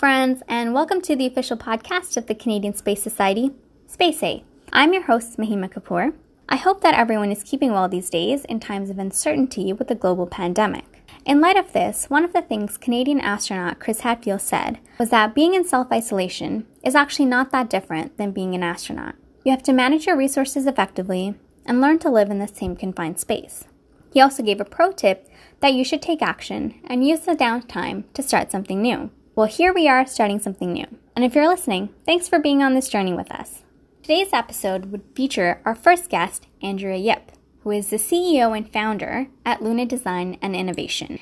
friends, and welcome to the official podcast of the Canadian Space Society, Space A. I'm your host, Mahima Kapoor. I hope that everyone is keeping well these days in times of uncertainty with the global pandemic. In light of this, one of the things Canadian astronaut Chris Hadfield said was that being in self isolation is actually not that different than being an astronaut. You have to manage your resources effectively and learn to live in the same confined space. He also gave a pro tip that you should take action and use the downtime to start something new. Well, here we are starting something new. And if you're listening, thanks for being on this journey with us. Today's episode would feature our first guest, Andrea Yip, who is the CEO and founder at Luna Design and Innovation.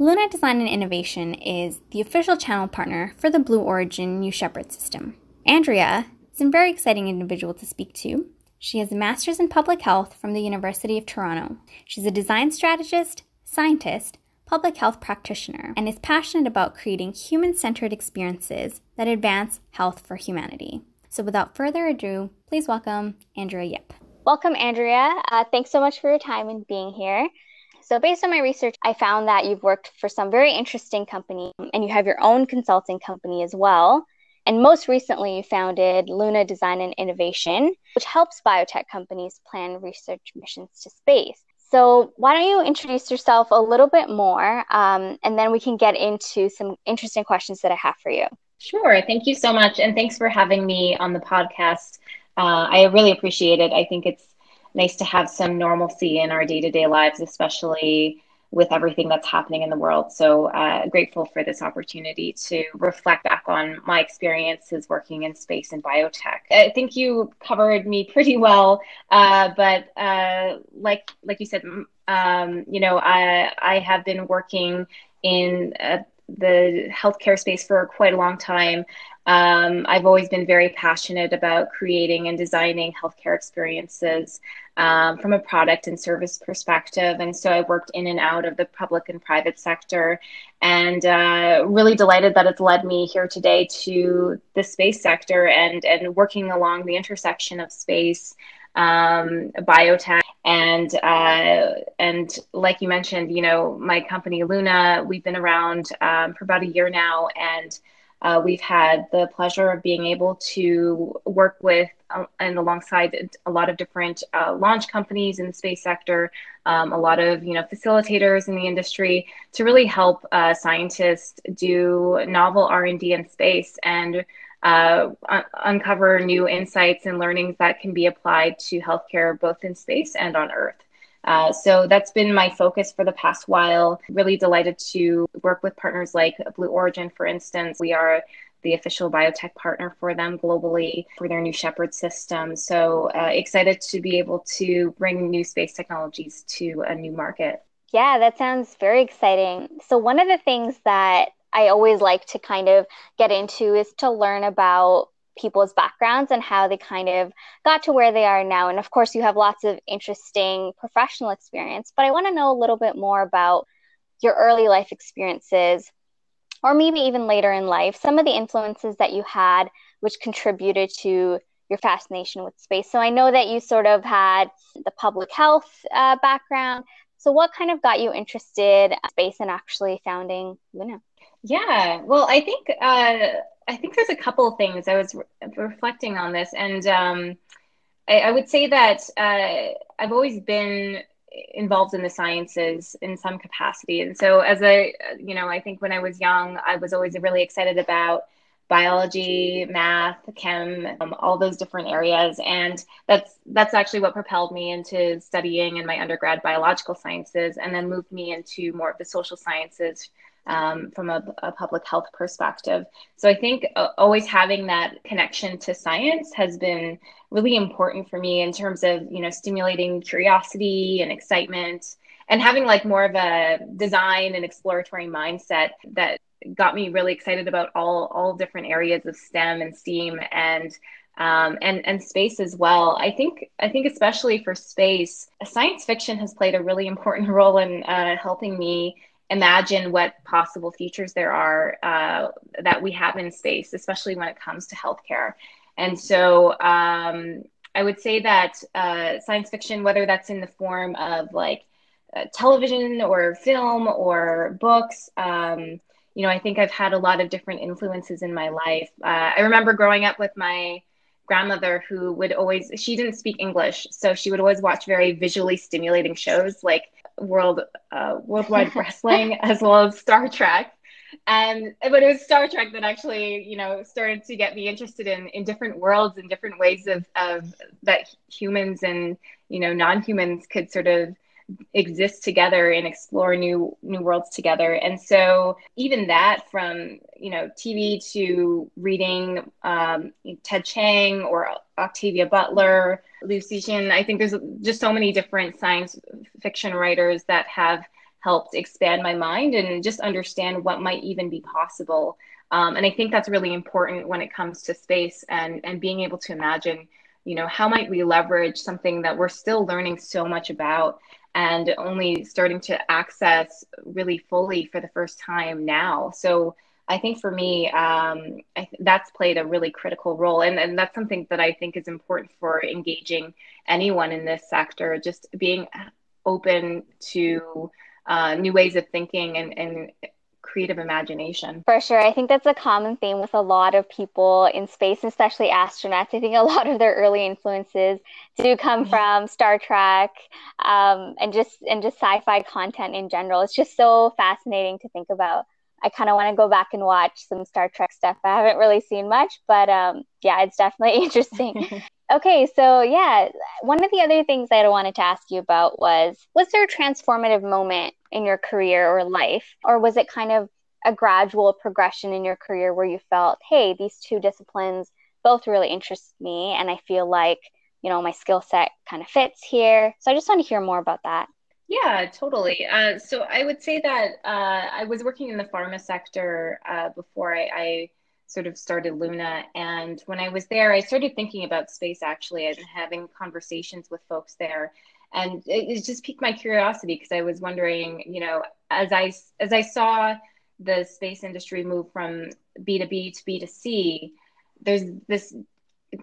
Luna Design and Innovation is the official channel partner for the Blue Origin New Shepard system. Andrea is a very exciting individual to speak to. She has a master's in public health from the University of Toronto. She's a design strategist, scientist, public health practitioner, and is passionate about creating human centered experiences that advance health for humanity. So, without further ado, please welcome Andrea Yip. Welcome, Andrea. Uh, thanks so much for your time and being here. So, based on my research, I found that you've worked for some very interesting companies and you have your own consulting company as well. And most recently, you founded Luna Design and Innovation, which helps biotech companies plan research missions to space. So, why don't you introduce yourself a little bit more, um, and then we can get into some interesting questions that I have for you. Sure. Thank you so much. And thanks for having me on the podcast. Uh, I really appreciate it. I think it's nice to have some normalcy in our day to day lives, especially with everything that's happening in the world. So uh, grateful for this opportunity to reflect back on my experiences working in space and biotech. I think you covered me pretty well, uh, but uh, like like you said, um, you know, I I have been working in uh, the healthcare space for quite a long time. Um, I've always been very passionate about creating and designing healthcare experiences um, from a product and service perspective. And so I worked in and out of the public and private sector, and uh, really delighted that it's led me here today to the space sector and and working along the intersection of space um, biotech. And uh, and like you mentioned, you know, my company Luna, we've been around um, for about a year now, and uh, we've had the pleasure of being able to work with uh, and alongside a lot of different uh, launch companies in the space sector, um, a lot of you know facilitators in the industry to really help uh, scientists do novel R and D in space. And uh, un- uncover new insights and learnings that can be applied to healthcare both in space and on Earth. Uh, so that's been my focus for the past while. Really delighted to work with partners like Blue Origin, for instance. We are the official biotech partner for them globally for their new Shepard system. So uh, excited to be able to bring new space technologies to a new market. Yeah, that sounds very exciting. So, one of the things that I always like to kind of get into is to learn about people's backgrounds and how they kind of got to where they are now. And of course, you have lots of interesting professional experience, but I want to know a little bit more about your early life experiences, or maybe even later in life, some of the influences that you had which contributed to your fascination with space. So I know that you sort of had the public health uh, background. So what kind of got you interested in space and actually founding Luna? Yeah, well, I think uh, I think there's a couple of things. I was re- reflecting on this, and um, I, I, would say that uh, I've always been involved in the sciences in some capacity, and so as a you know, I think when I was young, I was always really excited about biology, math, chem, um, all those different areas, and that's that's actually what propelled me into studying in my undergrad biological sciences, and then moved me into more of the social sciences um, from a, a, public health perspective. So I think uh, always having that connection to science has been really important for me in terms of you know stimulating curiosity and excitement and having like more of a design and exploratory mindset that got me really excited about all all different areas of STEM and STEAM and um, and and space as well. I think I think especially for space, science fiction has played a really important role in uh, helping me imagine what possible futures there are uh, that we have in space, especially when it comes to healthcare. And so um, I would say that uh, science fiction, whether that's in the form of like uh, television or film or books, um, you know, I think I've had a lot of different influences in my life. Uh, I remember growing up with my grandmother who would always she didn't speak english so she would always watch very visually stimulating shows like world uh, worldwide wrestling as well as star trek. And but it was star trek that actually you know started to get me interested in in different worlds and different ways of, of that humans and you know non-humans could sort of exist together and explore new new worlds together. And so even that from you know tv to reading um, ted chiang or octavia butler liu cixin i think there's just so many different science fiction writers that have helped expand my mind and just understand what might even be possible. Um, and i think that's really important when it comes to space and and being able to imagine you know how might we leverage something that we're still learning so much about and only starting to access really fully for the first time now. So I think for me, um, th- that's played a really critical role. And, and that's something that I think is important for engaging anyone in this sector, just being open to uh, new ways of thinking and, and creative imagination. For sure. I think that's a common theme with a lot of people in space, especially astronauts. I think a lot of their early influences do come mm-hmm. from Star Trek um, and just and just sci-fi content in general. It's just so fascinating to think about. I kind of want to go back and watch some Star Trek stuff. I haven't really seen much, but um, yeah, it's definitely interesting. okay, so yeah, one of the other things that I wanted to ask you about was was there a transformative moment in your career or life, or was it kind of a gradual progression in your career where you felt, hey, these two disciplines both really interest me, and I feel like you know my skill set kind of fits here. So I just want to hear more about that. Yeah, totally. Uh, so I would say that uh, I was working in the pharma sector uh, before I, I, sort of started Luna. And when I was there, I started thinking about space actually and having conversations with folks there. And it, it just piqued my curiosity because I was wondering, you know, as I as I saw the space industry move from B2B to B2C, there's this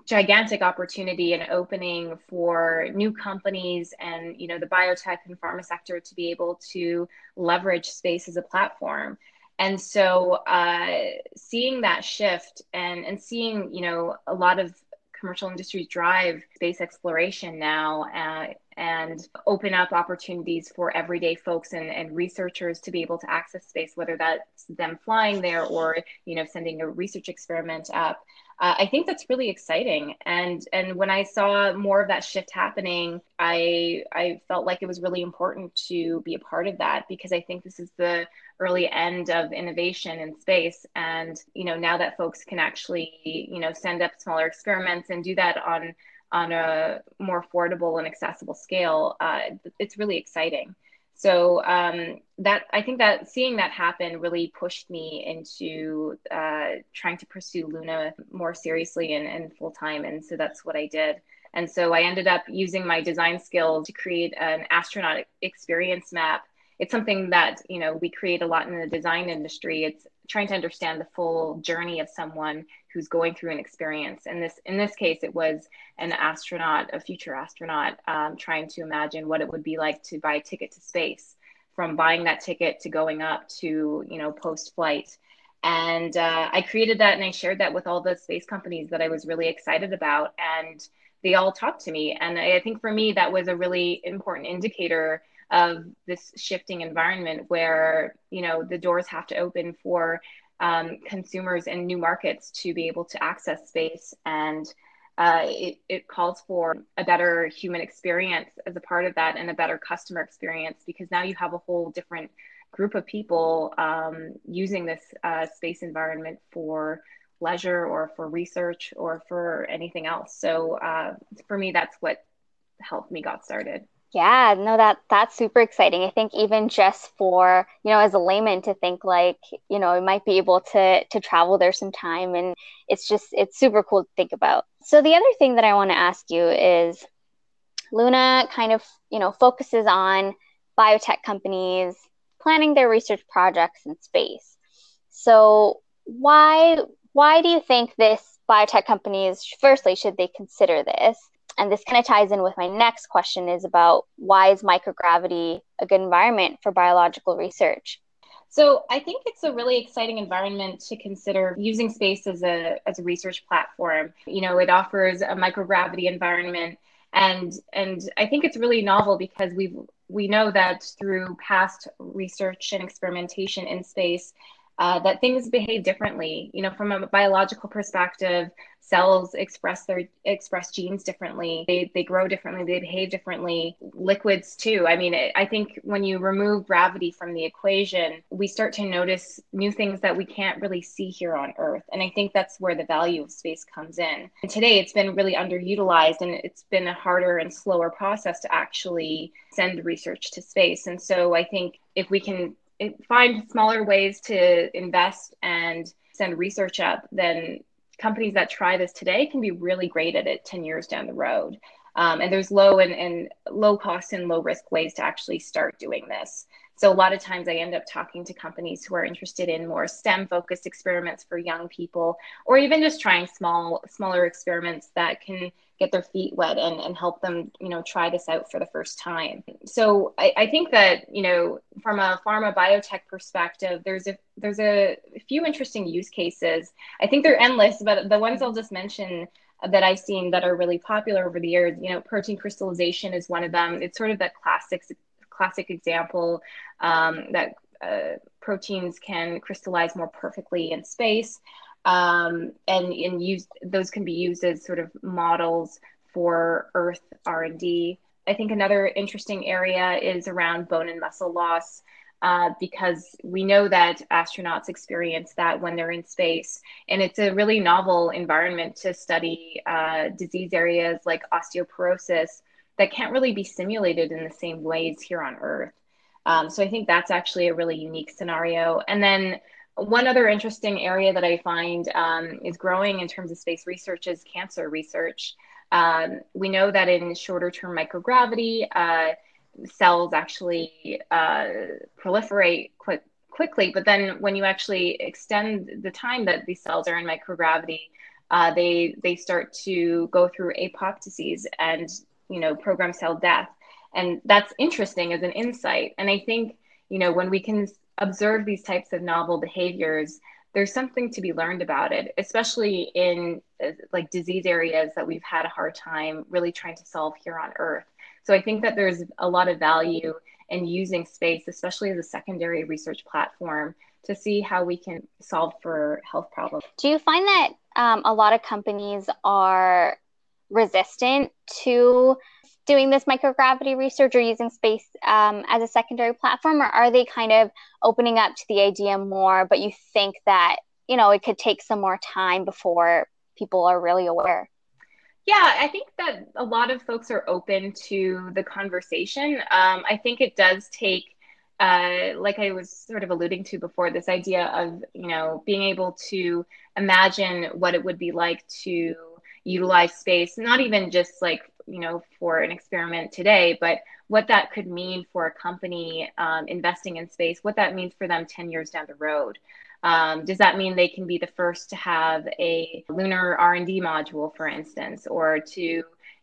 gigantic opportunity and opening for new companies and you know the biotech and pharma sector to be able to leverage space as a platform and so uh, seeing that shift and and seeing you know a lot of commercial industries drive space exploration now uh, and open up opportunities for everyday folks and, and researchers to be able to access space whether that's them flying there or you know sending a research experiment up uh, I think that's really exciting. And and when I saw more of that shift happening, I I felt like it was really important to be a part of that because I think this is the early end of innovation in space. And you know now that folks can actually you know send up smaller experiments and do that on on a more affordable and accessible scale, uh, it's really exciting so um, that I think that seeing that happen really pushed me into uh, trying to pursue Luna more seriously and, and full time, and so that's what I did. And so I ended up using my design skills to create an astronaut experience map. It's something that you know we create a lot in the design industry. It's trying to understand the full journey of someone who's going through an experience. And this, in this case, it was an astronaut, a future astronaut, um, trying to imagine what it would be like to buy a ticket to space, from buying that ticket to going up to, you know, post flight. And uh, I created that and I shared that with all the space companies that I was really excited about, and they all talked to me. And I think for me, that was a really important indicator of this shifting environment where you know the doors have to open for um, consumers and new markets to be able to access space. And uh, it, it calls for a better human experience as a part of that and a better customer experience because now you have a whole different group of people um, using this uh, space environment for leisure or for research or for anything else. So uh, for me that's what helped me got started yeah, no, that that's super exciting. I think even just for, you know, as a layman to think like, you know, I might be able to to travel there sometime and it's just it's super cool to think about. So the other thing that I want to ask you is Luna kind of, you know, focuses on biotech companies planning their research projects in space. So why why do you think this biotech companies firstly should they consider this? And this kind of ties in with my next question is about why is microgravity a good environment for biological research? So I think it's a really exciting environment to consider using space as a as a research platform. You know, it offers a microgravity environment and and I think it's really novel because we've we know that through past research and experimentation in space uh, that things behave differently. You know, from a biological perspective, cells express their express genes differently. They they grow differently. They behave differently. Liquids too. I mean, it, I think when you remove gravity from the equation, we start to notice new things that we can't really see here on Earth. And I think that's where the value of space comes in. And today, it's been really underutilized, and it's been a harder and slower process to actually send research to space. And so I think if we can find smaller ways to invest and send research up, then companies that try this today can be really great at it 10 years down the road. Um, and there's low and, and low cost and low risk ways to actually start doing this. So a lot of times I end up talking to companies who are interested in more STEM focused experiments for young people, or even just trying small, smaller experiments that can get their feet wet and, and help them, you know, try this out for the first time. So I, I think that, you know, from a pharma biotech perspective, there's a there's a few interesting use cases. I think they're endless, but the ones I'll just mention that I've seen that are really popular over the years, you know, protein crystallization is one of them. It's sort of that classic classic example um, that uh, proteins can crystallize more perfectly in space um, and, and use those can be used as sort of models for Earth R&D. I think another interesting area is around bone and muscle loss. Uh, because we know that astronauts experience that when they're in space. And it's a really novel environment to study uh, disease areas like osteoporosis that can't really be simulated in the same ways here on Earth. Um, so I think that's actually a really unique scenario. And then one other interesting area that I find um, is growing in terms of space research is cancer research. Um, we know that in shorter term microgravity, uh, cells actually uh, proliferate quick, quickly, but then when you actually extend the time that these cells are in microgravity, uh, they they start to go through apoptosis and you know program cell death, and that's interesting as an insight. And I think you know when we can observe these types of novel behaviors, there's something to be learned about it, especially in uh, like disease areas that we've had a hard time really trying to solve here on Earth. So I think that there's a lot of value in using space, especially as a secondary research platform, to see how we can solve for health problems. Do you find that um, a lot of companies are resistant to doing this microgravity research or using space um, as a secondary platform, or are they kind of opening up to the idea more, but you think that, you know, it could take some more time before people are really aware? Yeah, I think that a lot of folks are open to the conversation. Um, I think it does take, uh, like I was sort of alluding to before, this idea of, you know, being able to imagine what it would be like to utilize space, not even just like you know for an experiment today but what that could mean for a company um, investing in space what that means for them 10 years down the road. Um, does that mean they can be the first to have a lunar r&d module for instance or to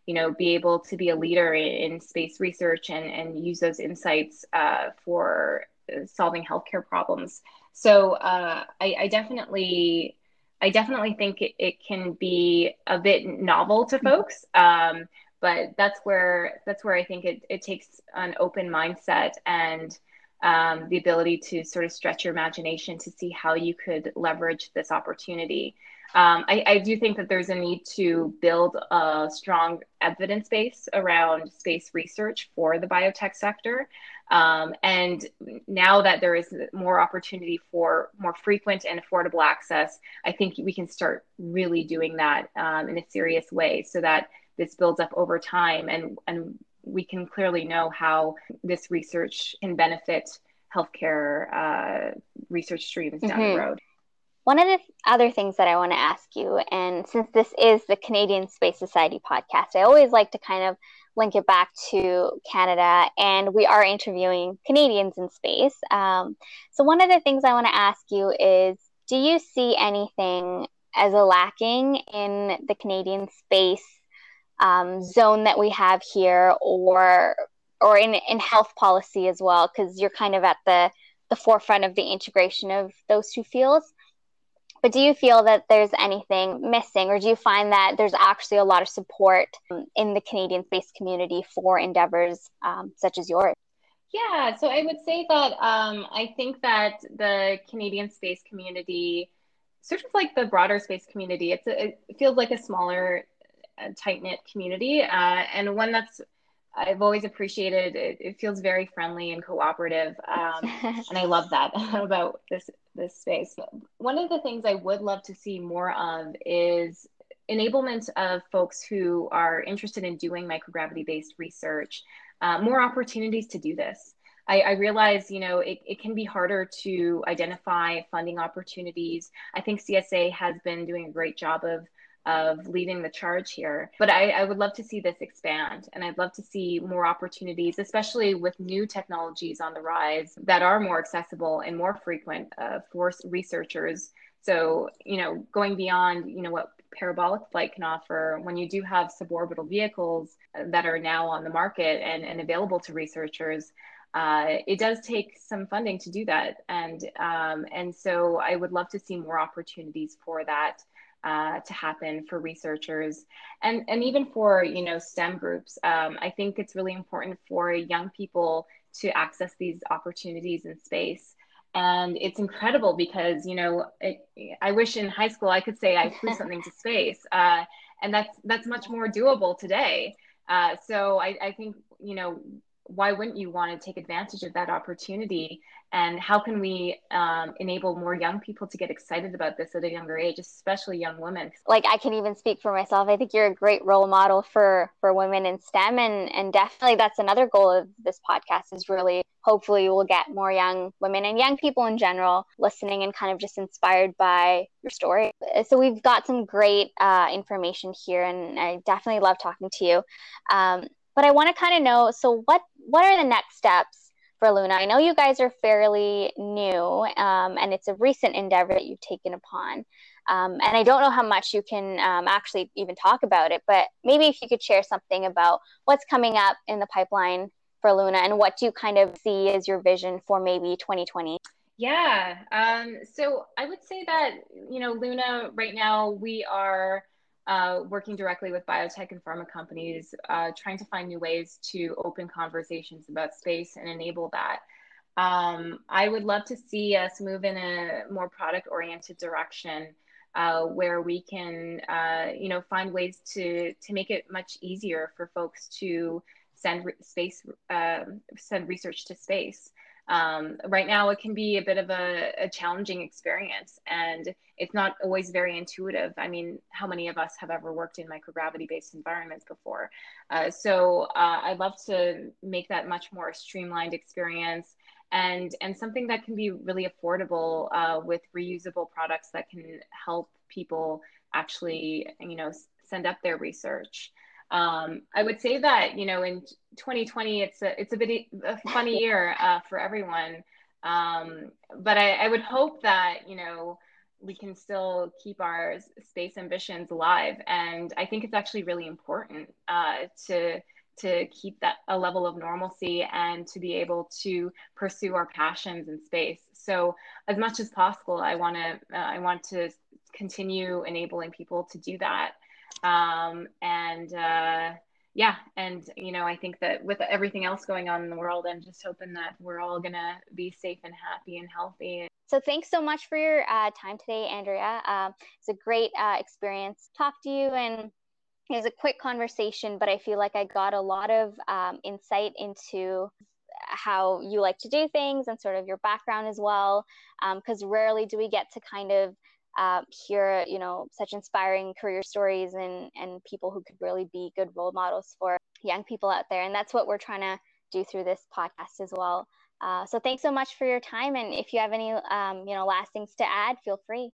you know be able to be a leader in, space research and, and use those insights uh, for solving healthcare problems? So uh, I, I definitely I definitely think it, it, can be a bit novel to folks. Um, but that's where that's where I think it, it takes an open mindset and um, the ability to sort of stretch your imagination to see how you could leverage this opportunity. Um, I, I, do think that there's a need to build a strong evidence base around space research for the biotech sector. Um, and now that there is more opportunity for more frequent and affordable access, I think we can start really doing that um, in a serious way so that this builds up over time and and we can clearly know how this research can benefit healthcare uh, research streams down mm-hmm. the road. One of the other things that I want to ask you, and since this is the Canadian Space Society podcast, I always like to kind of link it back to Canada, and we are interviewing Canadians in space. Um, so, one of the things I want to ask you is do you see anything as a lacking in the Canadian space um, zone that we have here or or in, in health policy as well because you're kind of at the the forefront of the integration of those two fields. But do you feel that there's anything missing, or do you find that there's actually a lot of support in the Canadian space community for endeavors um, such as yours? Yeah, so I would say that um, I think that the Canadian space community, sort of like the broader space community, it's a, it feels like a smaller, uh, tight knit community, uh, and one that's I've always appreciated. It, it feels very friendly and cooperative, um, and I love that about this this space. One of the things I would love to see more of is enablement of folks who are interested in doing microgravity based research, uh, more opportunities to do this. I, I, realize, you know, it, it can be harder to identify funding opportunities. I think CSA has been doing a great job of of leading the charge here. But I, I, would love to see this expand and I'd love to see more opportunities, especially with new technologies on the rise that are more accessible and more frequent uh, for researchers. So, you know, going beyond, you know, what parabolic flight can offer, when you do have suborbital vehicles that are now on the market and, and available to researchers, uh, it does take some funding to do that. And, um, and so I would love to see more opportunities for that uh, to happen for researchers and, and even for you know STEM groups. Um, I think it's really important for young people to access these opportunities in space. And it's incredible because you know it, I wish in high school I could say I flew something to space, uh, and that's that's much more doable today. Uh, so I, I think you know why wouldn't you want to take advantage of that opportunity? And how can we um, enable more young people to get excited about this at a younger age, especially young women? Like I can even speak for myself. I think you're a great role model for for women in STEM, and and definitely that's another goal of this podcast is really hopefully we'll get more young women and young people in general listening and kind of just inspired by your story. So we've got some great uh, information here, and I definitely love talking to you. Um, but I want to kind of know so what what are the next steps for Luna? I know you guys are fairly new, um, and it's a recent endeavor that you've taken upon. Um, and I don't know how much you can um, actually even talk about it, but maybe if you could share something about what's coming up in the pipeline for Luna and what do you kind of see as your vision for maybe 2020? Yeah. Um, so I would say that, you know, Luna, right now, we are uh, working directly with biotech and pharma companies, uh, trying to find new ways to open conversations about space and enable that. Um, I would love to see us move in a more product oriented direction. Uh, where we can, uh, you know, find ways to to make it much easier for folks to send re- space, um, send research to space. Um, right now, it can be a bit of a, a, challenging experience and it's not always very intuitive. I mean, how many of us have ever worked in microgravity based environments before? Uh, so uh, I'd love to make that much more streamlined experience and, and something that can be really affordable uh, with reusable products that can help people actually, you know, send up their research. Um, I would say that you know in 2020 it's a it's a bit a funny year uh, for everyone, um, but I, I would hope that you know we can still keep our space ambitions alive, and I think it's actually really important uh, to to keep that a level of normalcy and to be able to pursue our passions in space. So as much as possible, I want to uh, I want to continue enabling people to do that. Um, and uh, yeah, and you know, I think that with everything else going on in the world, I'm just hoping that we're all gonna be safe and happy and healthy. So thanks so much for your uh, time today, Andrea. Um, it's a great uh, experience to talk to you and it was a quick conversation, but I feel like I got a lot of um, insight into how you like to do things and sort of your background as well. Because um, rarely do we get to kind of uh, hear you know such inspiring career stories and and people who could really be good role models for young people out there. And that's what we're trying to do through this podcast as well. Uh, so thanks so much for your time. And if you have any um, you know last things to add feel free.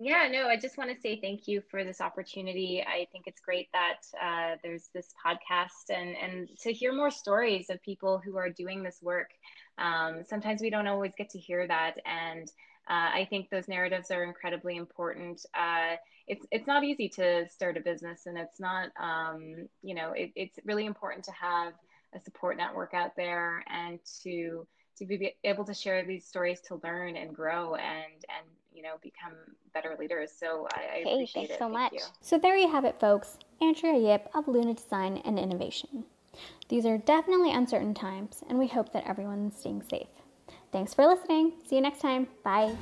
Yeah no i just want to say thank you for this opportunity. I think it's great that uh, there's this podcast and and to hear more stories of people who are doing this work um, sometimes we don't always get to hear that and uh, I think those narratives are incredibly important. Uh, it's it's not easy to start a business, and it's not um, you know it, it's really important to have a support network out there and to to be able to share these stories to learn and grow and and you know become better leaders. So I, I hey, appreciate thanks it. so Thank much. you. So there you have it, folks. Andrea Yip of Luna Design and Innovation. These are definitely uncertain times, and we hope that everyone's staying safe. Thanks for listening. See you next time. Bye.